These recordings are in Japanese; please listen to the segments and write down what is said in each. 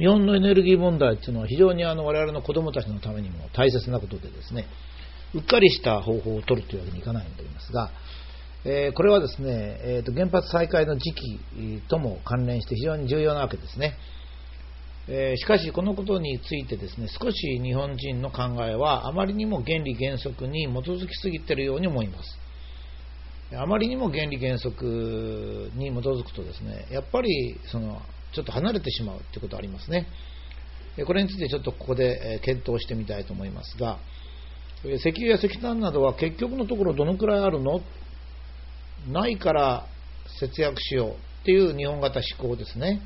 日本のエネルギー問題っていうのは非常にあの我々の子供たちのためにも大切なことでですね、うっかりした方法を取るというわけにいかないんでありますが、えー、これはですね、えーと、原発再開の時期とも関連して非常に重要なわけですね。えー、しかし、このことについてですね、少し日本人の考えはあまりにも原理原則に基づきすぎているように思います。あまりにも原理原則に基づくとですね、やっぱりそのちょっと離れてしまうということありますね。これについてちょっとここで検討してみたいと思いますが、石油や石炭などは結局のところどのくらいあるの？ないから節約しようっていう日本型思考ですね。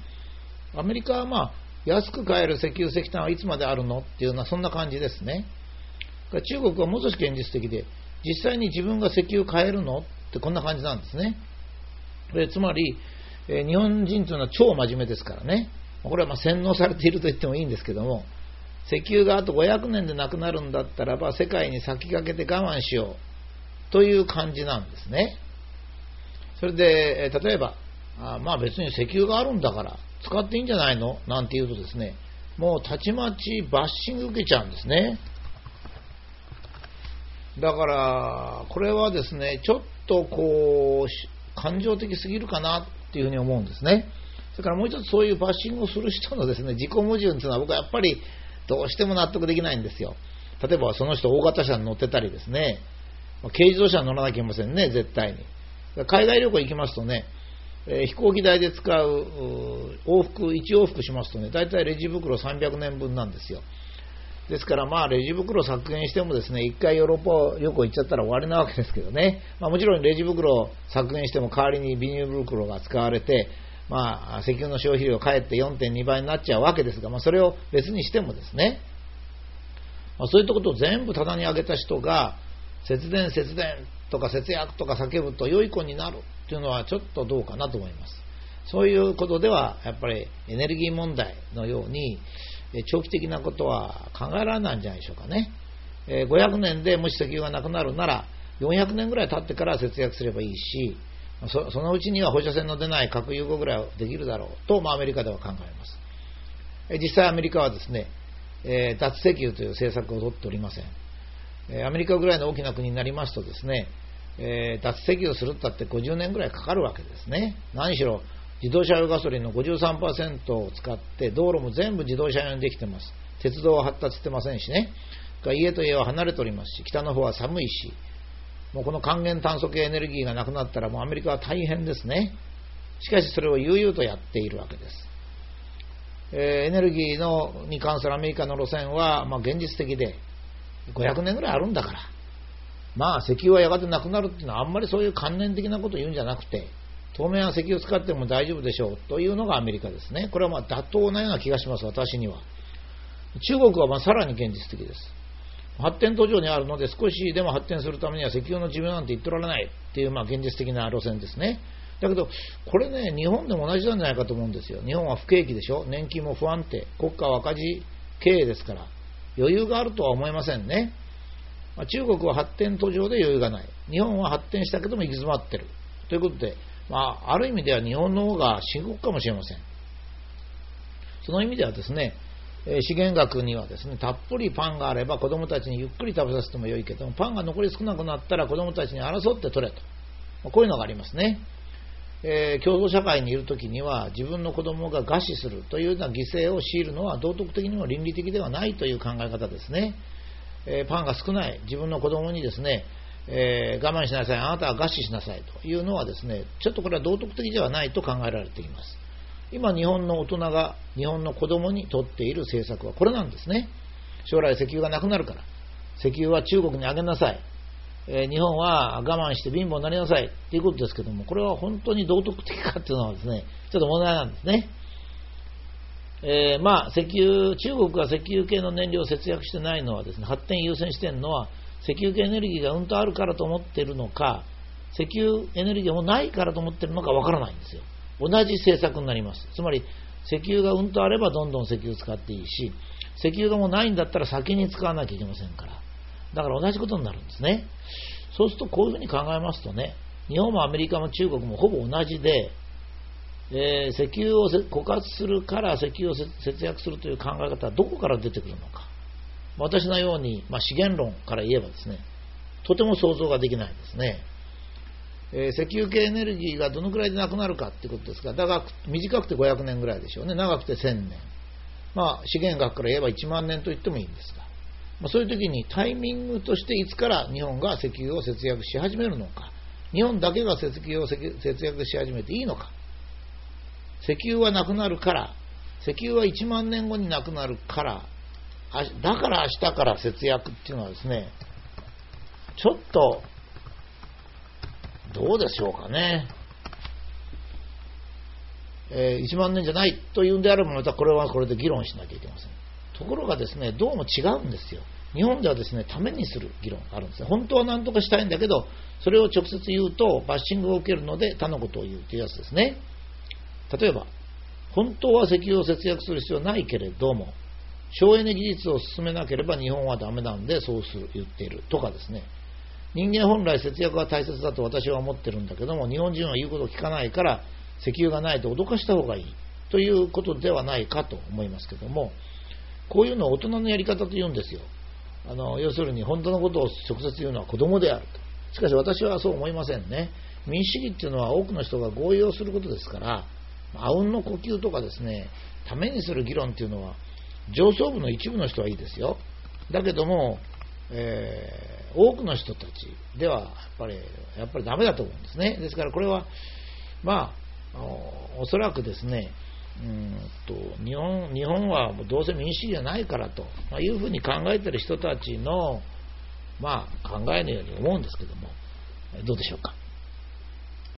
アメリカはまあ安く買える石油石炭はいつまであるのっていうのはそんな感じですね。中国はもう少し現実的で実際に自分が石油買えるのってこんな感じなんですね。つまり、え、日本人というのは超真面目ですからね。これはま洗脳されていると言ってもいいんですけども、石油があと500年でなくなるんだったらば世界に先駆けて我慢しようという感じなんですね。それで、え例えば、あまあ別に石油があるんだから使っていいんじゃないの？なんて言うとですね、もうたちまちバッシング受けちゃうんですね。だから、これはですね、ちょっとこう、感情的すぎるかなっていうふうに思うんですね。それからもう一つそういうバッシングをする人のですね、自己矛盾というのは僕はやっぱりどうしても納得できないんですよ。例えばその人大型車に乗ってたりですね、軽自動車に乗らなきゃいけませんね、絶対に。海外旅行行きますとね、え、飛行機代で使う往復、1往復しますとね、大体レジ袋300年分なんですよ。ですから、まあ、レジ袋削減してもですね、1回ヨーロッパ旅行行っちゃったら終わりなわけですけどね、まあ、もちろんレジ袋削減しても代わりにビニール袋が使われて、まあ、石油の消費量かえって4.2倍になっちゃうわけですが、まあ、それを別にしてもですね、まあ、そういったことを全部棚に上げた人が、節電、節電とか節約とか叫ぶと良い子になるっていうのはちょっとどうかなと思います。そういうことでは、やっぱりエネルギー問題のように、長期的なことは考えられないんじゃないでしょうかね。500年でもし石油がなくなるなら、400年ぐらい経ってから節約すればいいし、そのうちには放射線の出ない核融合ぐらいはできるだろうと、まあ、アメリカでは考えます。実際アメリカはですね、え脱石油という政策を取っておりません。えアメリカぐらいの大きな国になりますとですね、え脱石油するったって50年ぐらいかかるわけですね。何しろ自動車用ガソリンの53%を使って道路も全部自動車用にできてます。鉄道は発達してませんしね。家と家は離れておりますし、北の方は寒いし、もうこの還元炭素系エネルギーがなくなったらもうアメリカは大変ですね。しかしそれを悠々とやっているわけです。えー、エネルギーのに関するアメリカの路線は、まあ、現実的で500年ぐらいあるんだから、まあ石油はやがてなくなるっていうのはあんまりそういう関連的なことを言うんじゃなくて、当面は石油を使っても大丈夫でしょうというのがアメリカですね。これはまあ妥当なような気がします、私には。中国はまさらに現実的です。発展途上にあるので少しでも発展するためには石油の寿命なんて言ってられないっていうまあ現実的な路線ですね。だけど、これね、日本でも同じなんじゃないかと思うんですよ。日本は不景気でしょ年金も不安定。国家は赤字経営ですから。余裕があるとは思えませんね。まあ、中国は発展途上で余裕がない。日本は発展したけども行き詰まってる。ということで、まあ、ある意味では日本の方が深刻かもしれません。その意味ではですね、資源学にはですね、たっぷりパンがあれば子供たちにゆっくり食べさせてもよいけども、パンが残り少なくなったら子供たちに争って取れと。こういうのがありますね。えー、共同社会にいるときには自分の子供が餓死するというような犠牲を強いるのは道徳的にも倫理的ではないという考え方ですね。えー、パンが少ない、自分の子供にですね、えー、我慢しなさい、あなたは餓死しなさいというのはですね、ちょっとこれは道徳的ではないと考えられています。今、日本の大人が日本の子供にとっている政策はこれなんですね。将来石油がなくなるから、石油は中国にあげなさい。えー、日本は我慢して貧乏になりなさいということですけども、これは本当に道徳的かっていうのはですね、ちょっと問題なんですね。えー、まあ、石油、中国が石油系の燃料を節約してないのはですね、発展優先してるのは、石油系エネルギーがうんとあるからと思っているのか、石油エネルギーもないからと思っているのかわからないんですよ。同じ政策になります。つまり、石油がうんとあればどんどん石油使っていいし、石油がもうないんだったら先に使わなきゃいけませんから。だから同じことになるんですね。そうするとこういうふうに考えますとね、日本もアメリカも中国もほぼ同じで、えー、石油を枯渇するから石油を節約するという考え方はどこから出てくるのか。私のように、まあ、資源論から言えばですね、とても想像ができないですね。えー、石油系エネルギーがどのくらいでなくなるかっていうことですが、長く短くて500年ぐらいでしょうね、長くて1000年。まあ、資源学から言えば1万年と言ってもいいんですが、まあ、そういう時にタイミングとしていつから日本が石油を節約し始めるのか、日本だけが石油を節約し始めていいのか、石油はなくなるから、石油は1万年後になくなるから、だから明日から節約っていうのはですね、ちょっと、どうでしょうかね。えー、1万年じゃないというんであれば、またこれはこれで議論しなきゃいけません。ところがですね、どうも違うんですよ。日本ではですね、ためにする議論があるんですね。本当は何とかしたいんだけど、それを直接言うとバッシングを受けるので他のことを言うというやつですね。例えば、本当は石油を節約する必要ないけれども、省エネ技術を進めなければ日本はダメなんでそうする言っているとかですね。人間本来節約が大切だと私は思ってるんだけども、日本人は言うことを聞かないから、石油がないと脅かした方がいいということではないかと思いますけども、こういうのを大人のやり方と言うんですよ。あの要するに本当のことを直接言うのは子供であると。しかし私はそう思いませんね。民主主義っていうのは多くの人が合意をすることですから、あうんの呼吸とかですね、ためにする議論っていうのは、上層部の一部の人はいいですよ。だけども、えー、多くの人たちではやっぱり、やっぱりダメだと思うんですね。ですからこれは、まあ、おそらくですね、うんと日本日本はどうせ民主主義じゃないからと、まあ、いうふうに考えている人たちの、まあ、考えのように思うんですけども、どうでしょうか？